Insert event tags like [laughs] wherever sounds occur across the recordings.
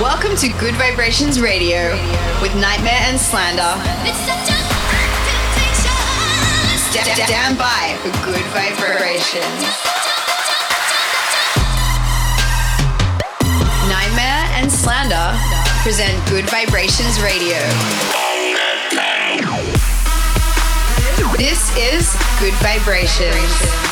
Welcome to Gud Vibrations Radio with NGHTMRE and Slander. Sta- Stand by for Good Vibrations. NGHTMRE and Slander present Gud Vibrations Radio. This is Good Vibrations.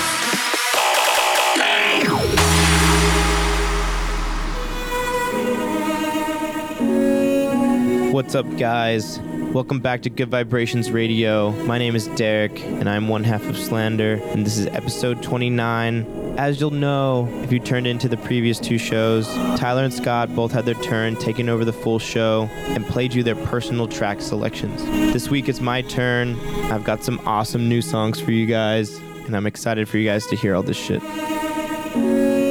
What's up, guys? Welcome back to Gud Vibrations Radio. My name is Derek, and I'm one half of Slander, and this is episode 29. As you'll know, if you turned into the previous two shows, Tyler and Scott both had their turn taking over the full show and played you their personal track selections. This week it's my turn. I've got some awesome new songs for you guys, and I'm excited for you guys to hear all this shit.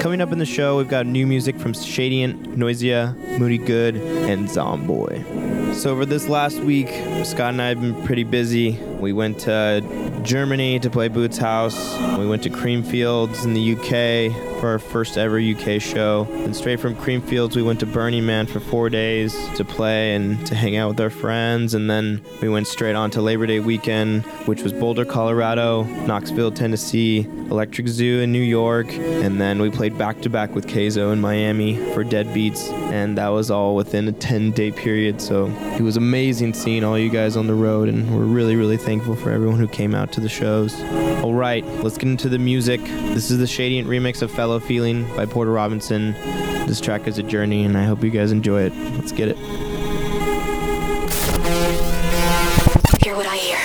Coming up in the show, we've got new music from Shadient, Noisia, Moody Good, and Zomboy. So over this last week, Scott and I have been pretty busy. We went to Germany to play Bootshaus. We went to Creamfields in the UK for our first ever UK show. And straight from Creamfields, we went to Burning Man for four days to play and to hang out with our friends. And then we went straight on to Labor Day weekend, which was Boulder, Colorado, Knoxville, Tennessee, Electric Zoo in New York, and then we played back to back with Kayzo in Miami for Deadbeats, and that was all within a 10 day period. So it was amazing seeing all you guys on the road, and we're really, really thankful for everyone who came out to the shows. All right, let's get into the music. This is the Shadient remix of Fellow Feeling by Porter Robinson. This track is a journey, and I hope you guys enjoy it. Let's get it. Hear what I hear.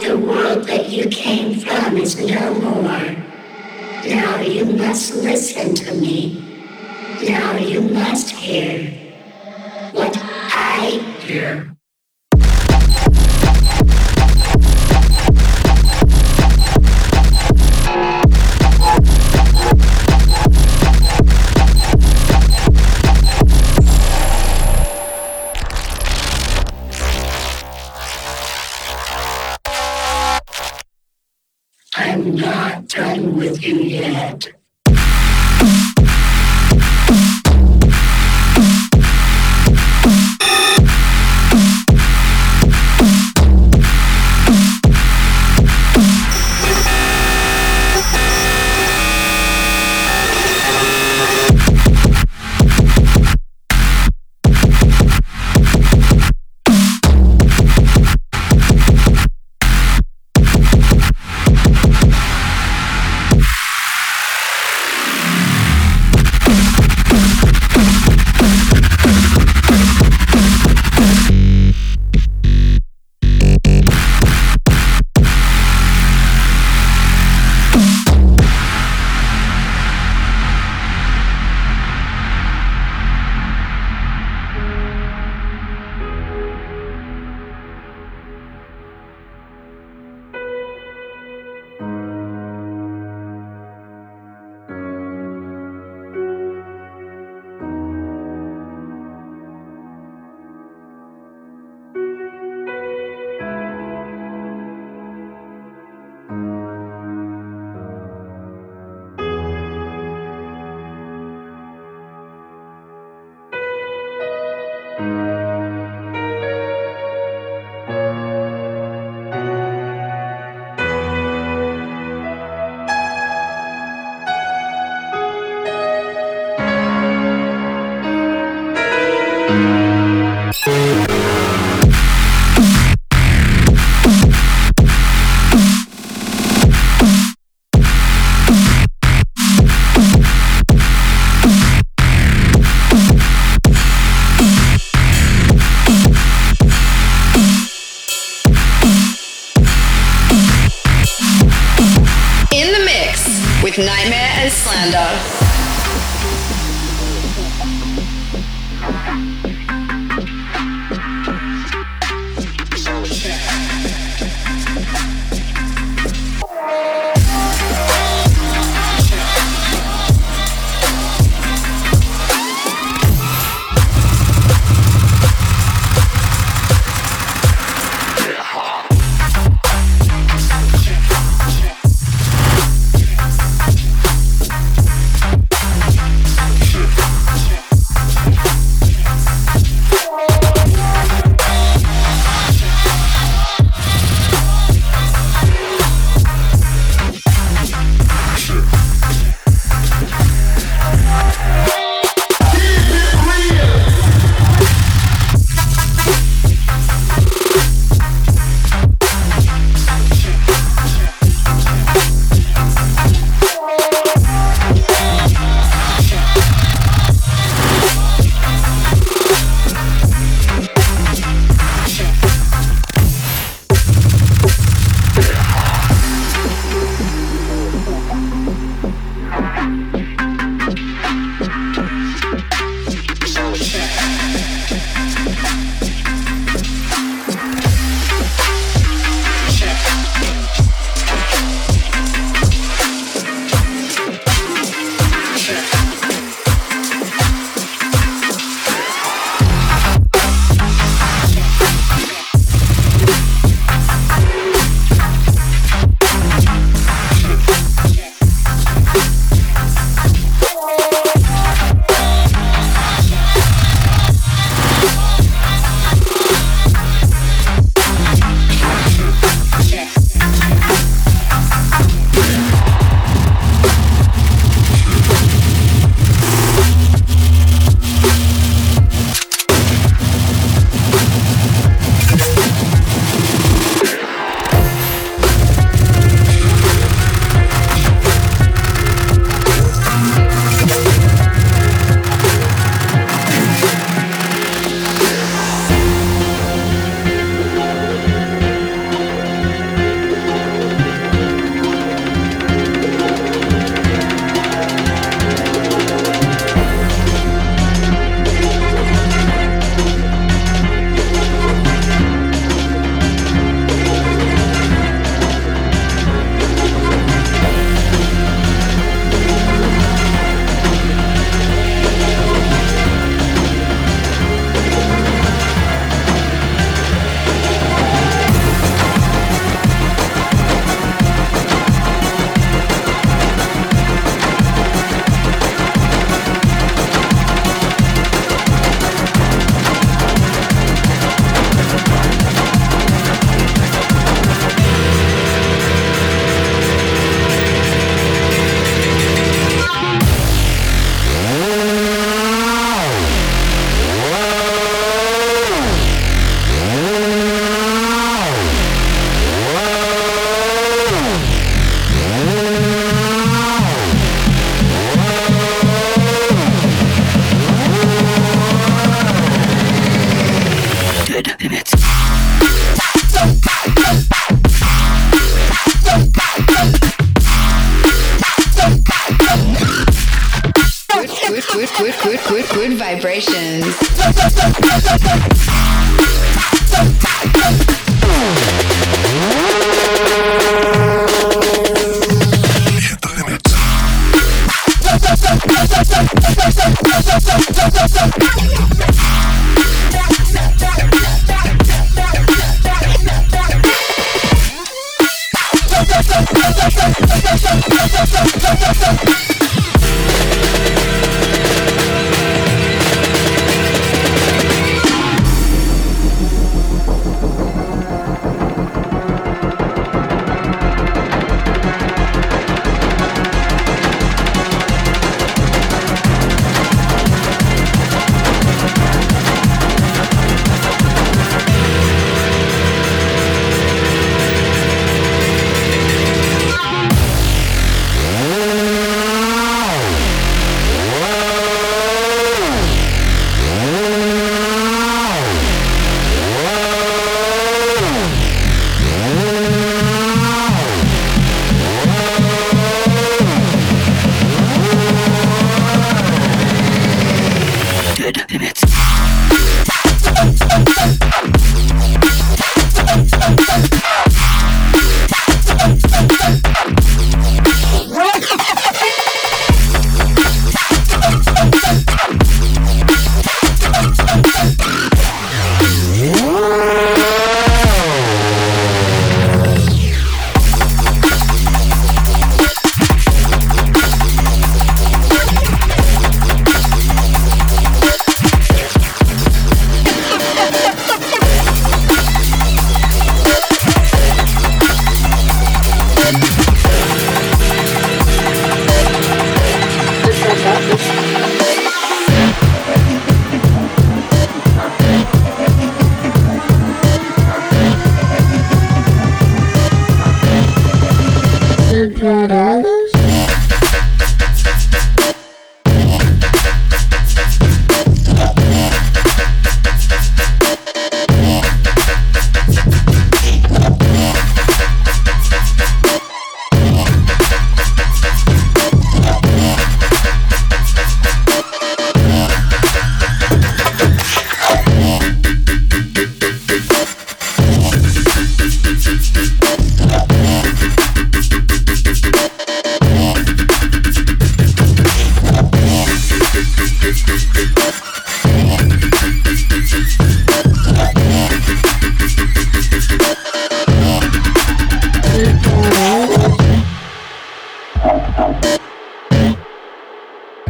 The world that you came from is no more. Now you must listen to me. Now you must hear what I hear. You yet.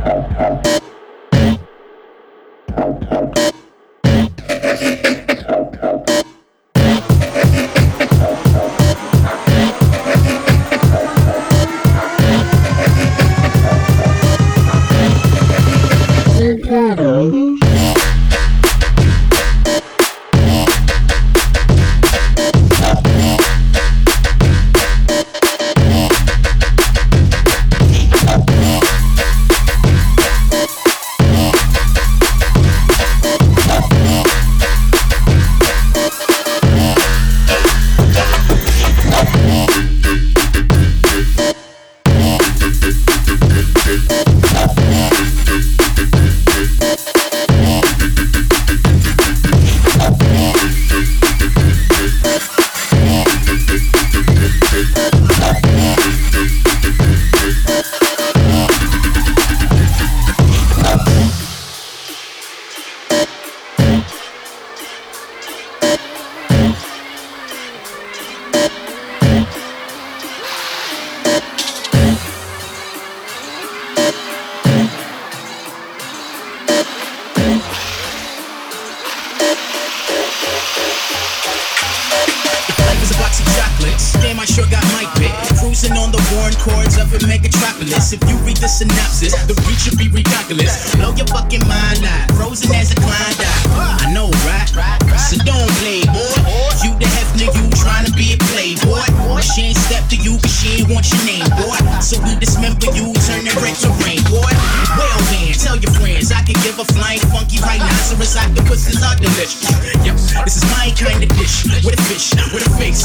Good, good vibrations.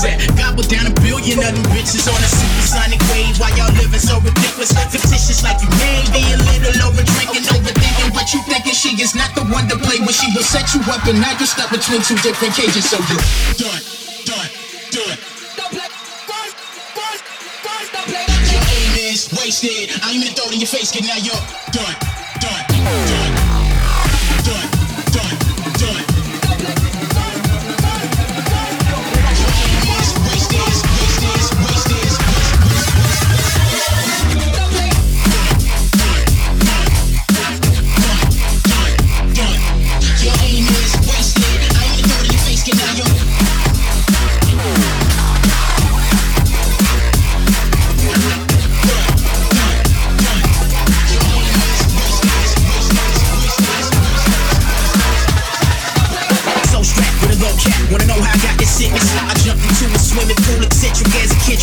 set. Gobble down a billion of them bitches on a supersonic wave. Why y'all living so ridiculous? Fictitious like you may Be a little over drinking, overthinking what you thinking. She is not the one to play with. She will set you up and now you're stuck between two different cages. So you're done, done, done. Your aim is wasted. I'm in the in your face, cause now you're done, done, done.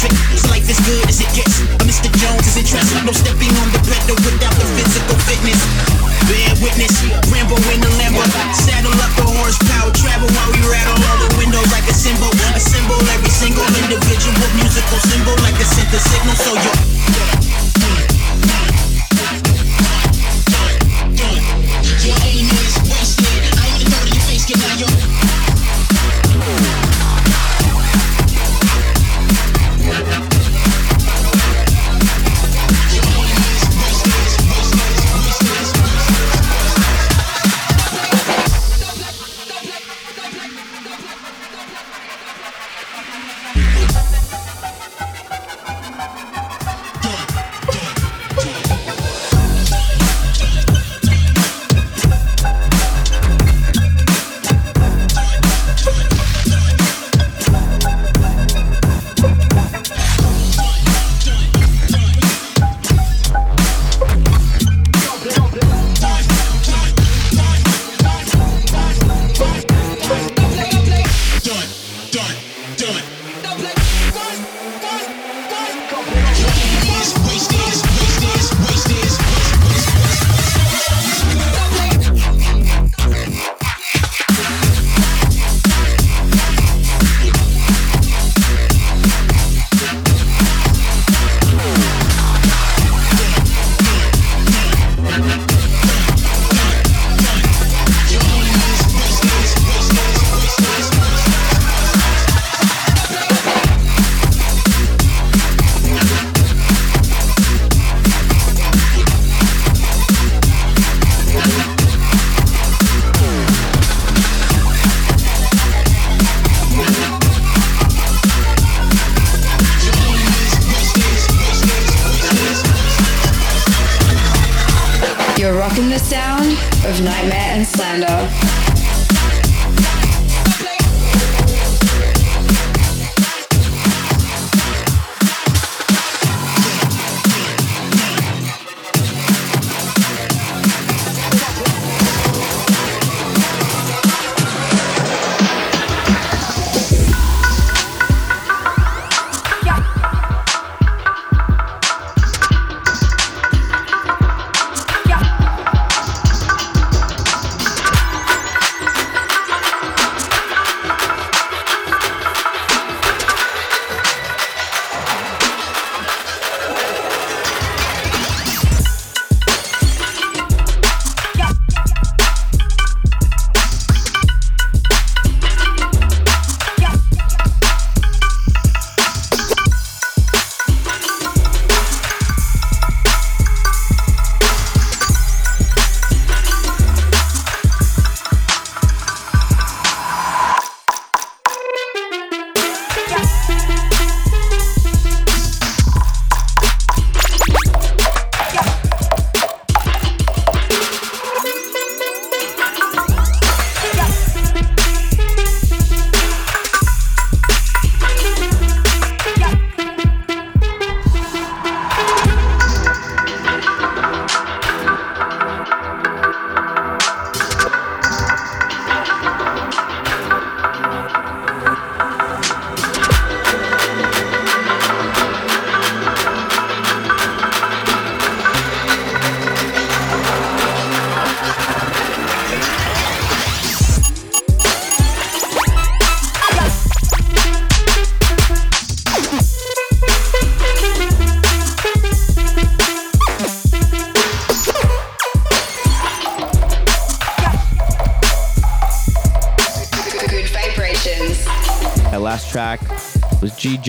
Trick. So life is good as it gets. A Mr. Jones is interest. No stepping on the pedal without the physical fitness. Bear witness, Rambo in the Lambo. Saddle up the horsepower, travel while we rattle all the windows like a symbol. Assemble every single individual musical symbol like a center signal. So you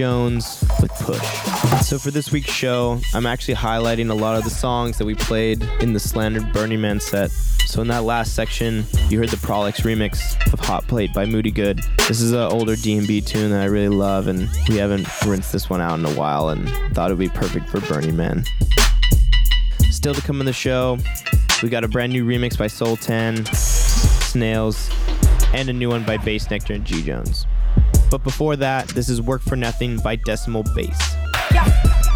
Jones with Push. So for this week's show, I'm actually highlighting a lot of the songs that we played in the Slandered Burning Man set. So in that last section, you heard the Prolix remix of Hot Plate by Moody Good. This is an older D&B tune that I really love, and we haven't rinsed this one out in a while, and thought it would be perfect for Burning Man. Still to come in the show, we got a brand new remix by Soul 10, Snails, and a new one by Bassnectar and G Jones. But before that, this is Work for Nothing by Decimal Bass. This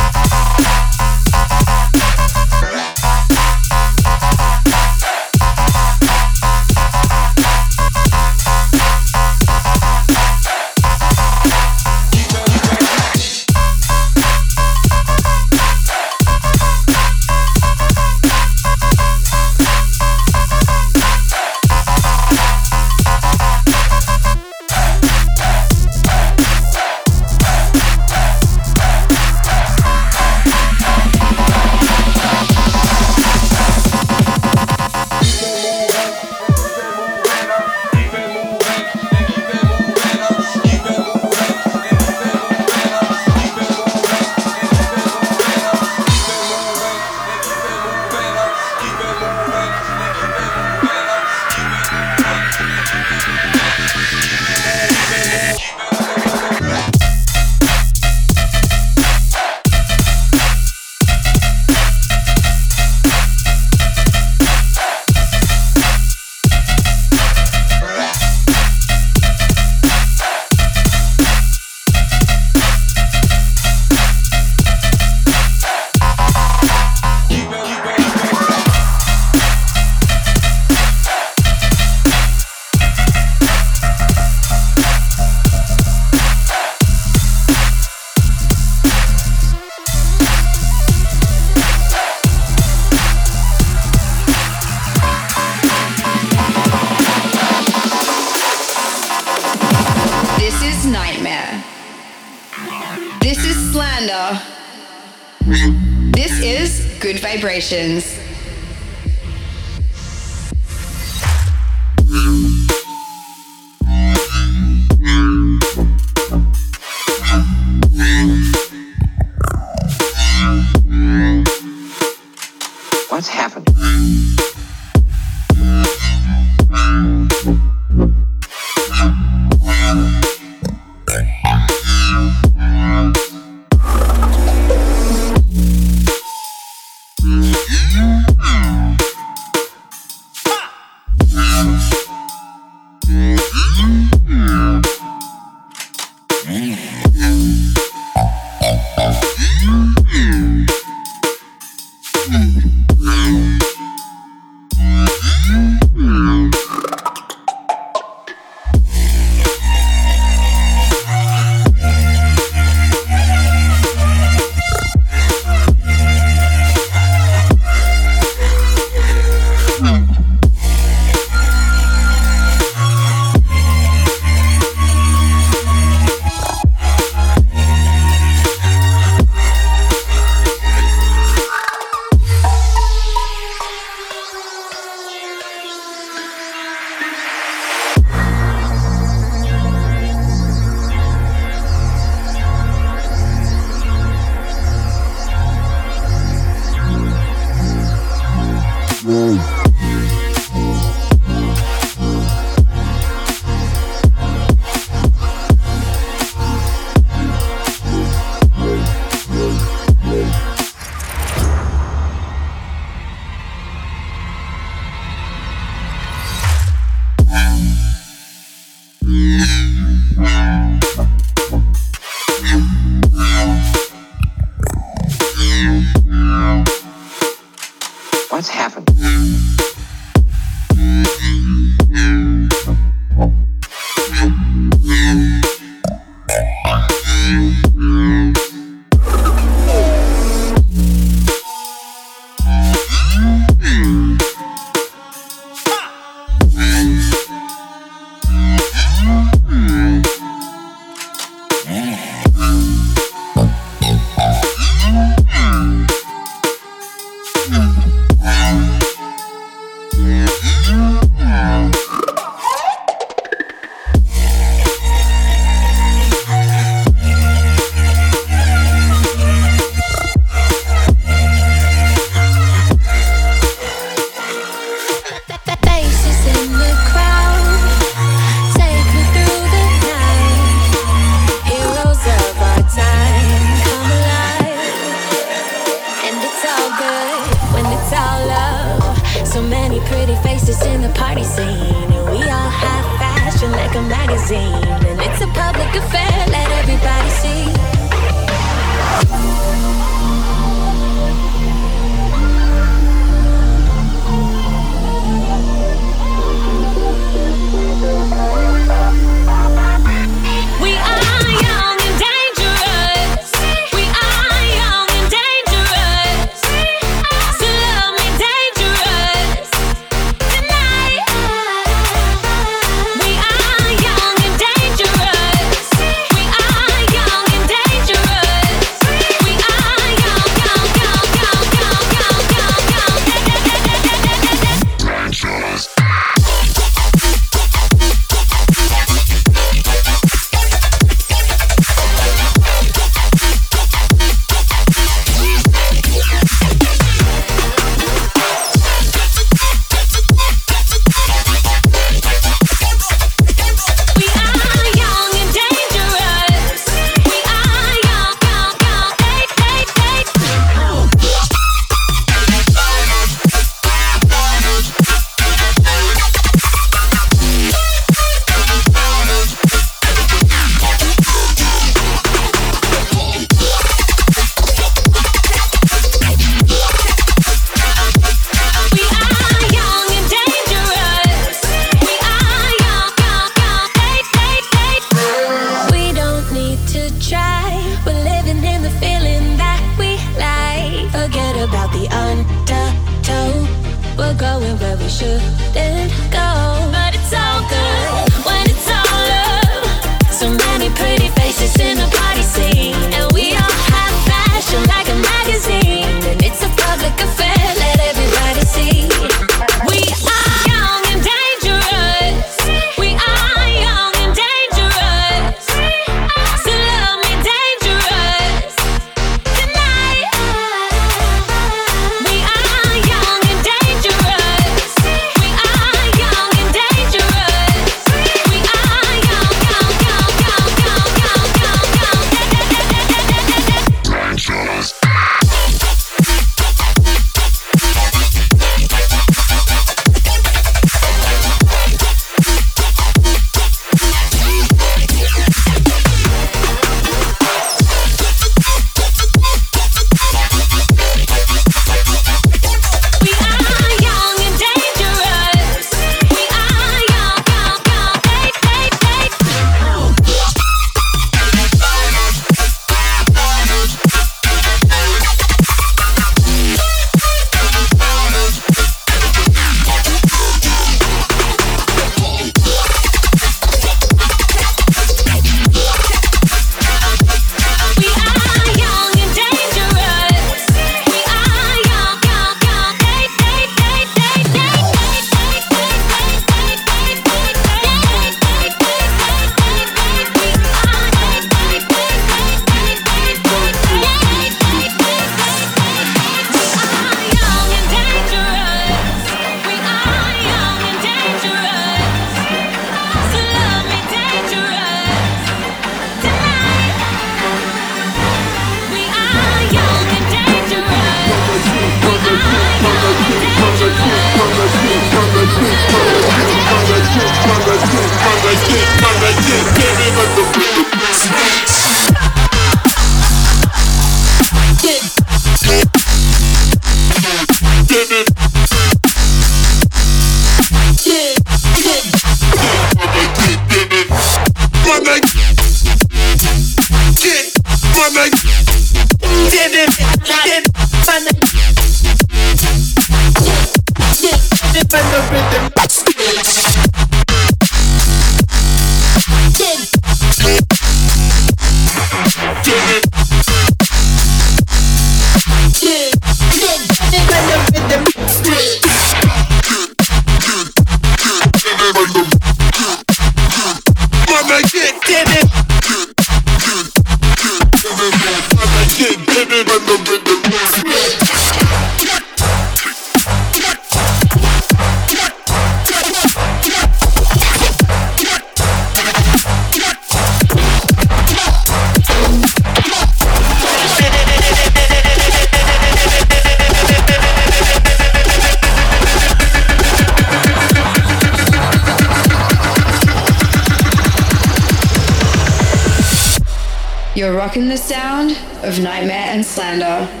Rocking the sound of NGHTMRE and Slander.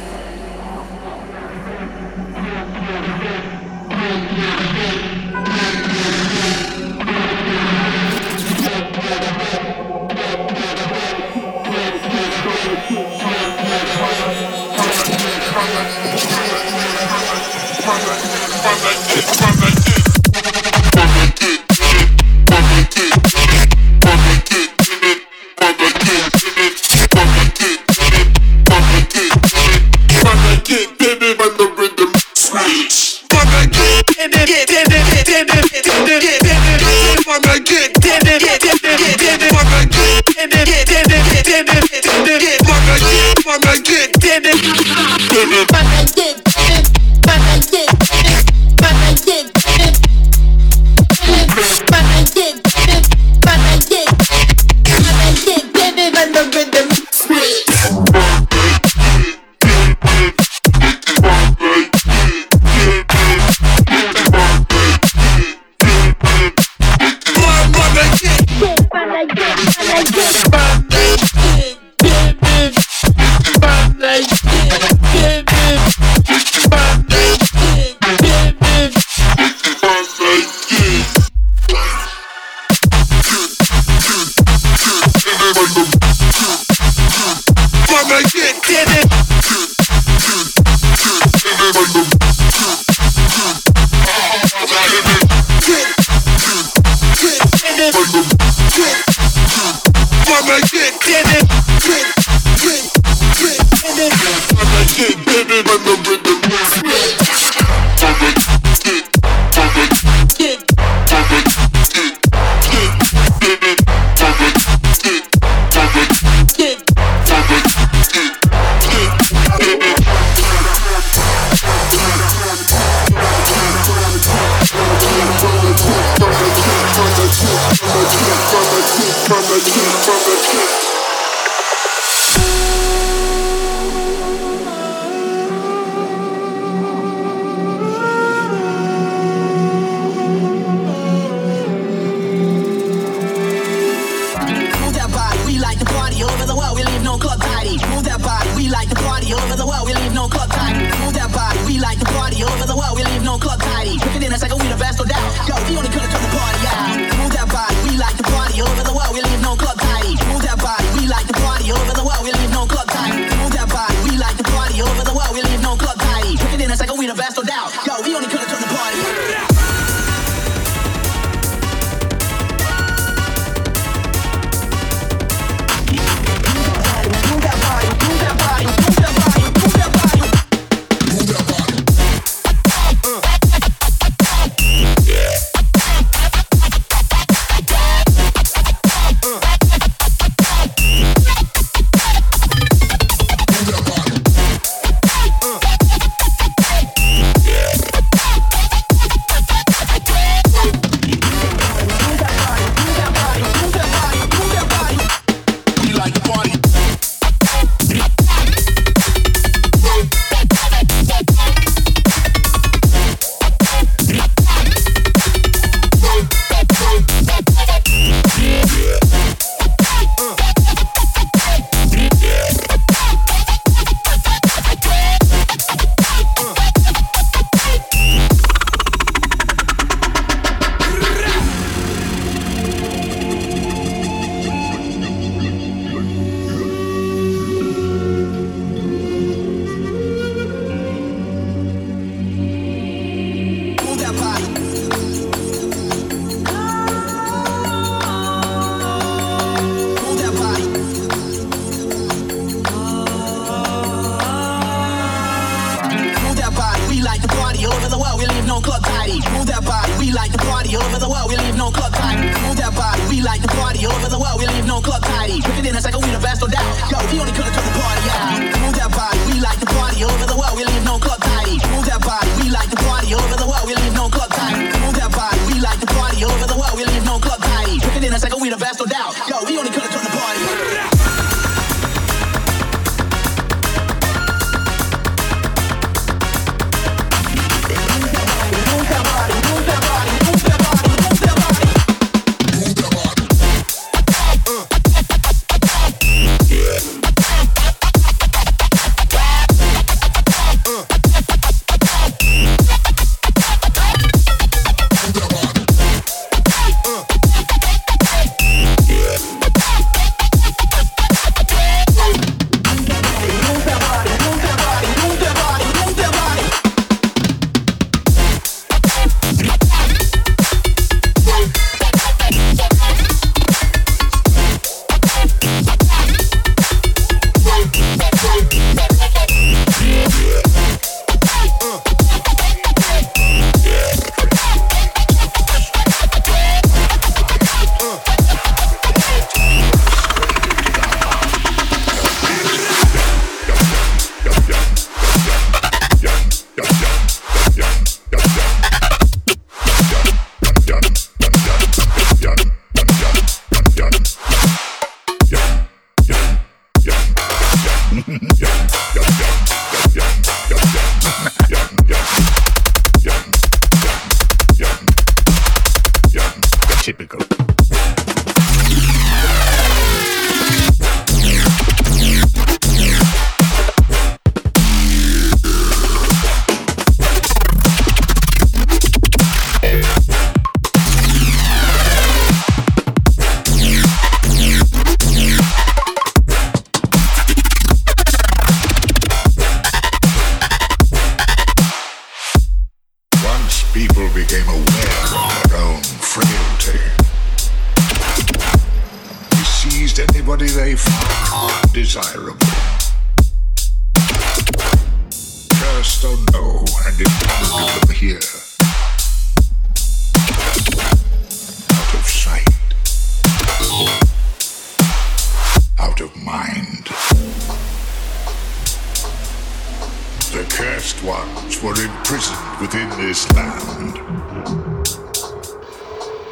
Within this land.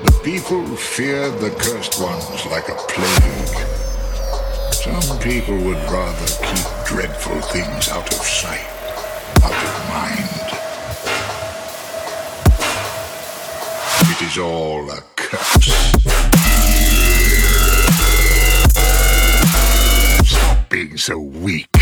The people feared the cursed ones like a plague. Some people would rather keep dreadful things out of sight, out of mind. It is all a curse. Stop being so weak.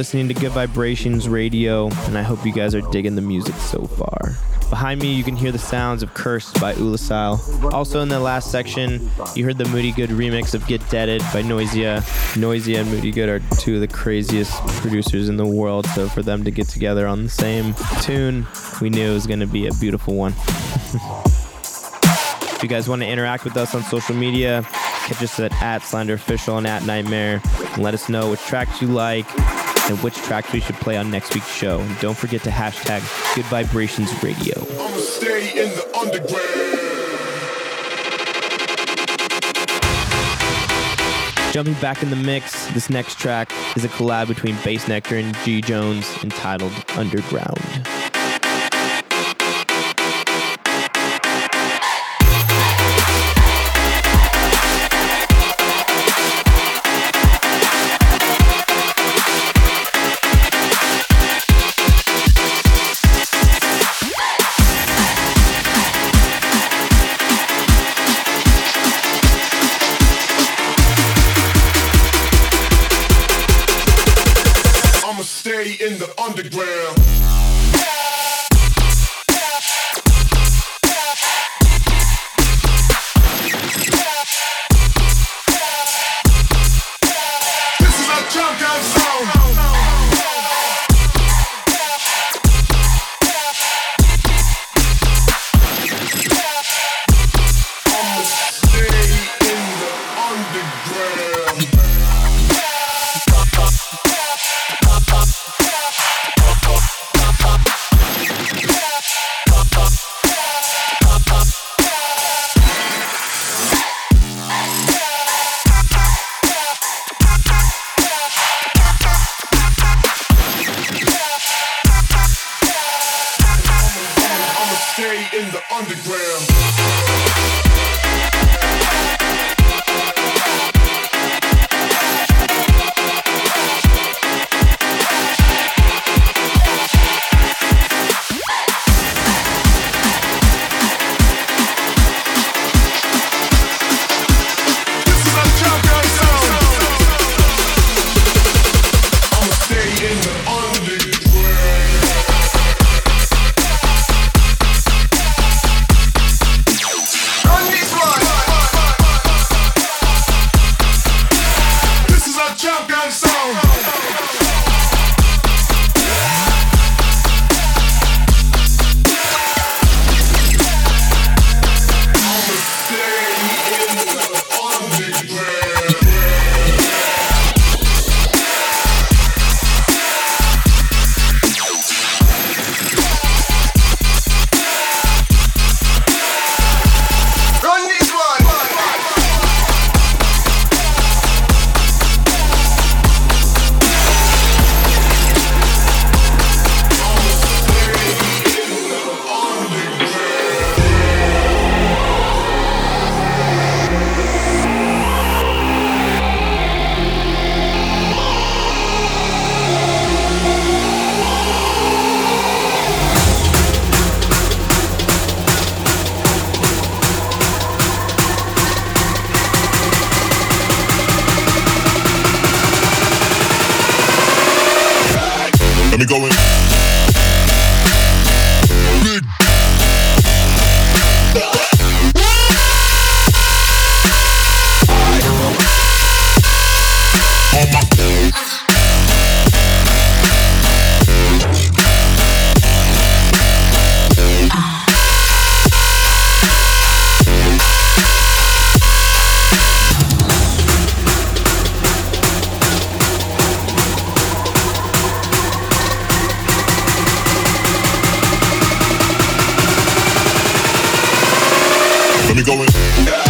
Listening to Gud Vibrations Radio, and I hope you guys are digging the music so far. Behind me, you can hear the sounds of Cursed by Ulasile. Also, in the last section, you heard the Moody Good remix of Get Deaded by Noisia. Noisia and Moody Good are two of the craziest producers in the world, so for them to get together on the same tune, we knew it was going to be a beautiful one. [laughs] if you guys want to interact with us on social media, catch us at, at Slander Official and at NGHTMRE. And let us know which tracks you like and which tracks we should play on next week's show. And don't forget to hashtag Gud Vibrations Radio. I'ma stay in the underground. Jumping back in the mix, this next track is a collab between Bassnectar and G Jones entitled Underground. Let me go in.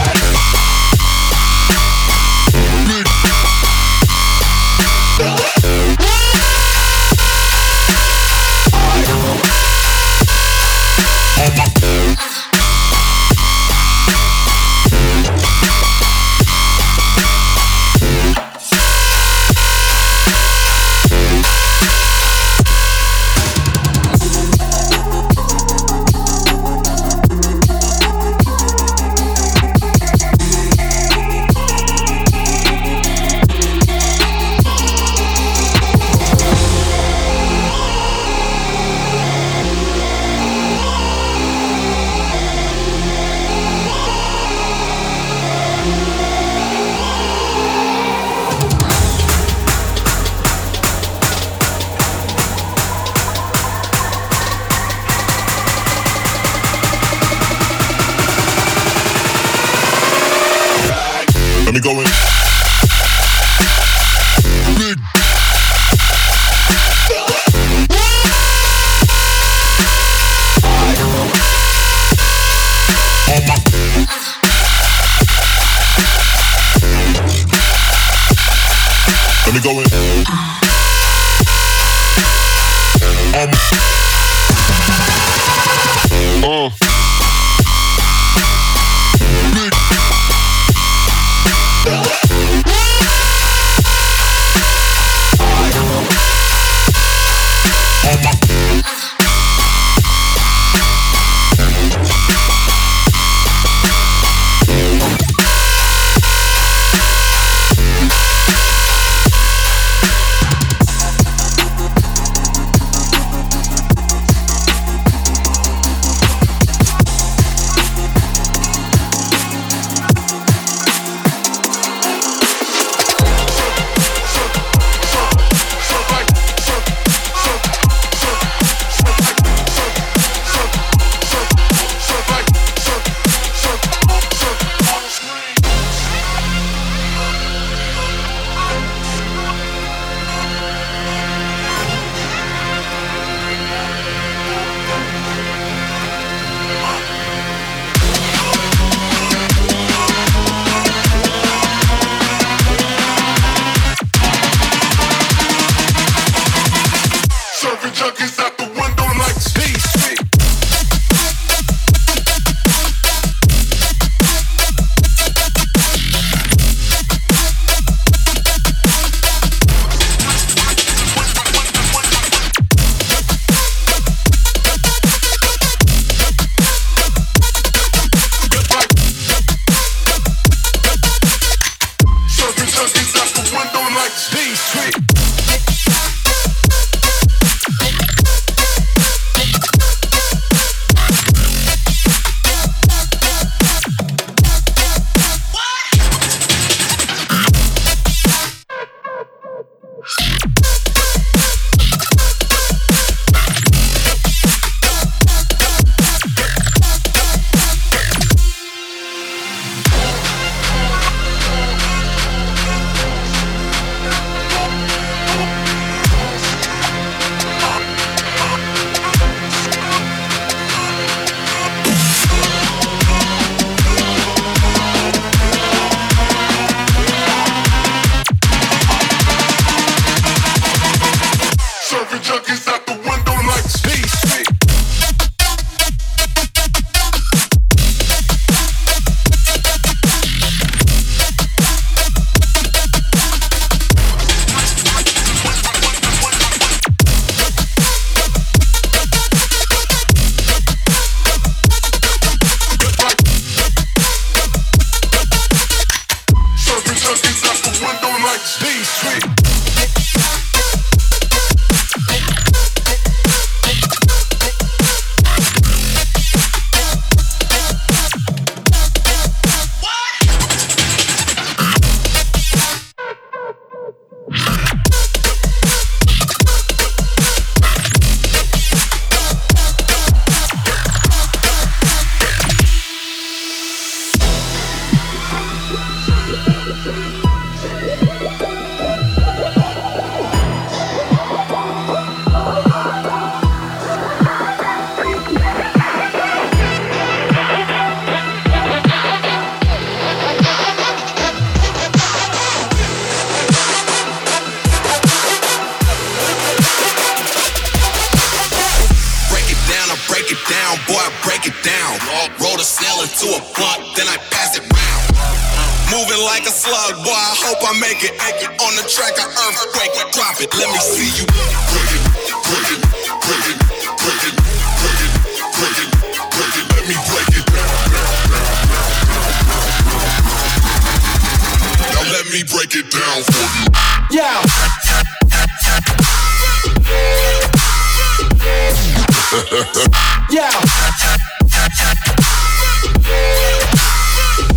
Yeah.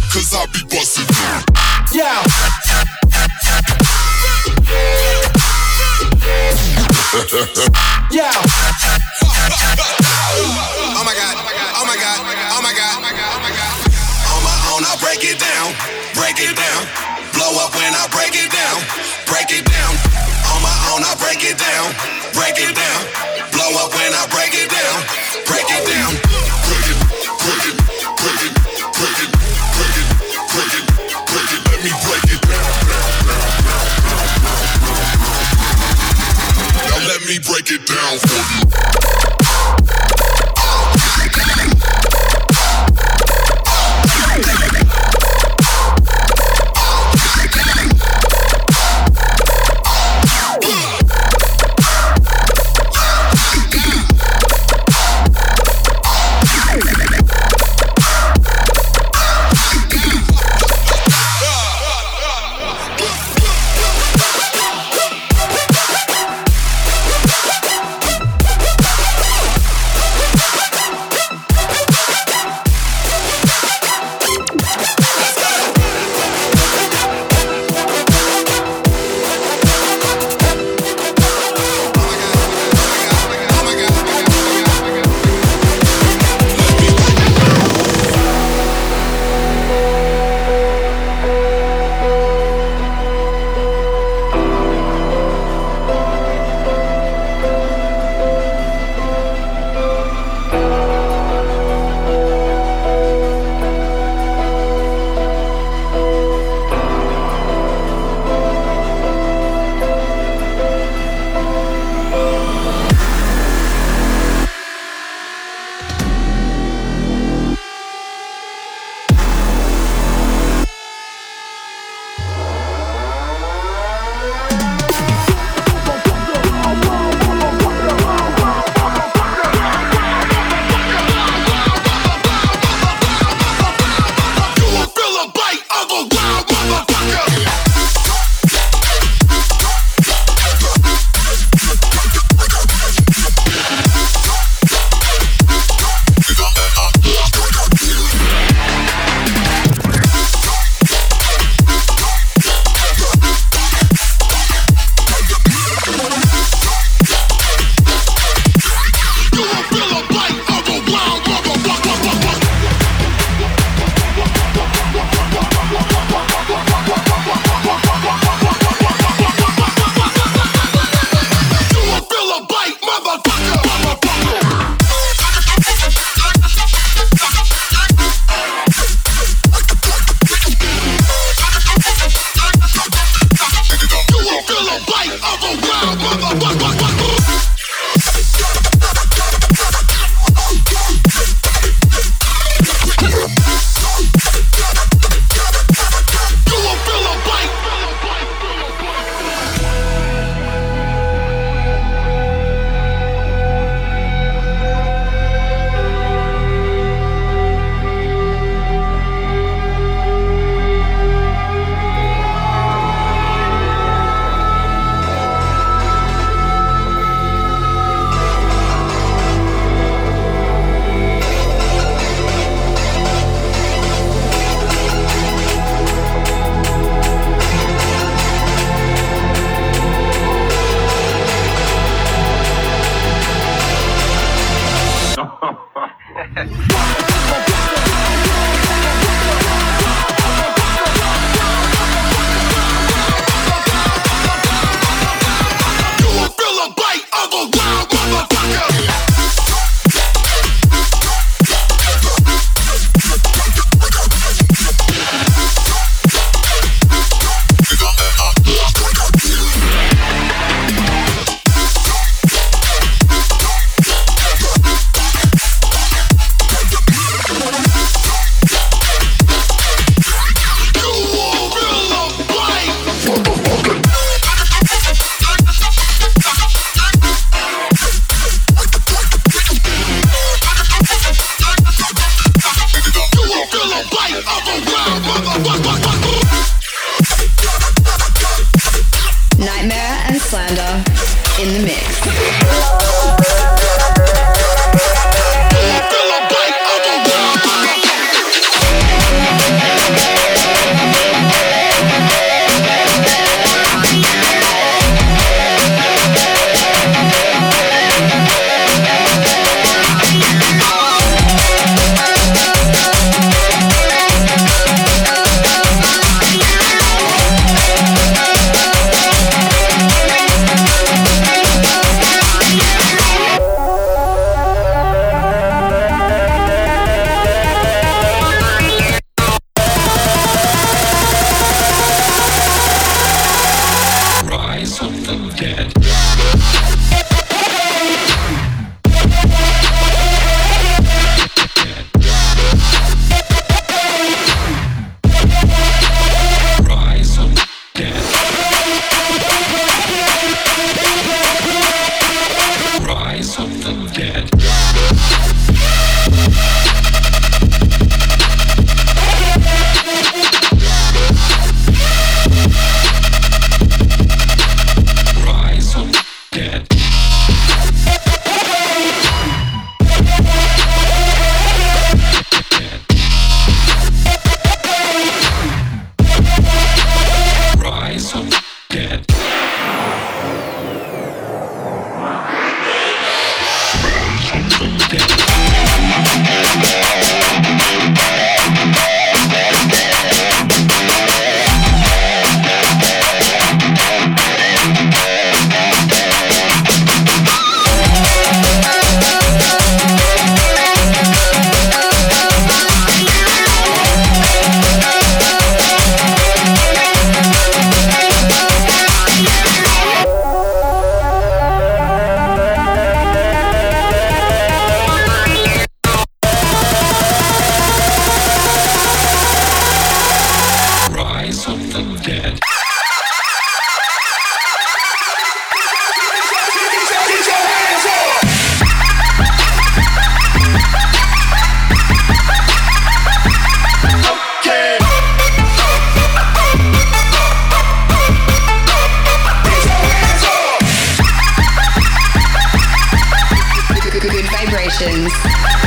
Cause I be bustin'. Yeah. yeah. Oh my god, oh my god, oh my god, oh my god. On my own, I break it down, break it down. Blow up when I break it down, break it down. On my own, I break it down, break it down.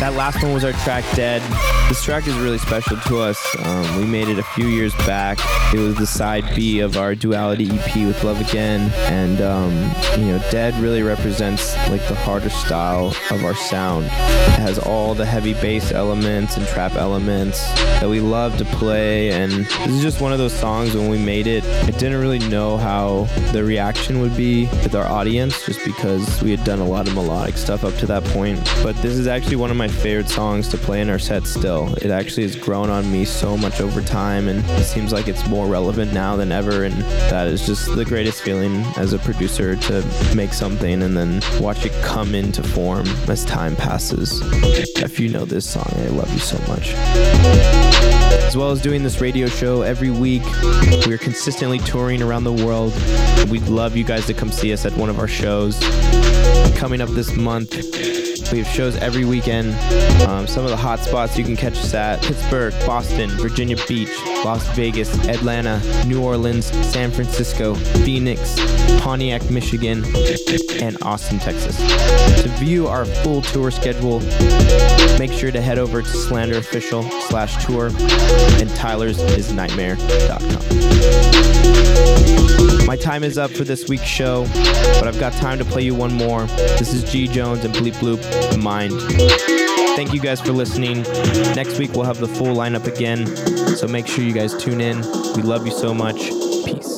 That last one was our track Dead. This track is really special to us. Um, we made it a few years back. It was the side B of our Duality EP with Love Again. And, um, you know, Dead really represents like the harder style of our sound. It has all the heavy bass elements and trap elements that we love to play. And this is just one of those songs when we made it, I didn't really know how the reaction would be with our audience just because we had done a lot of melodic stuff up to that point. But this is actually one of my favorite songs to play in our set still. It actually has grown on me so much over time and it seems like it's more relevant now than ever and that is just the greatest feeling as a producer to make something and then watch it come into form as time passes. If you know this song, I love you so much. As well as doing this radio show every week, we're consistently touring around the world. We'd love you guys to come see us at one of our shows. Coming up this month, we have shows every weekend. Um, some of the hot spots you can catch us at Pittsburgh, Boston, Virginia Beach, Las Vegas, Atlanta, New Orleans, San Francisco, Phoenix, Pontiac, Michigan, and Austin, Texas. To view our full tour schedule, make sure to head over to Slander Official slash tour and Tyler's. My time is up for this week's show, but I've got time to play you one more. This is G Jones and Bleep Bloop, Mind. Thank you guys for listening. Next week we'll have the full lineup again, so make sure you guys tune in. We love you so much. Peace.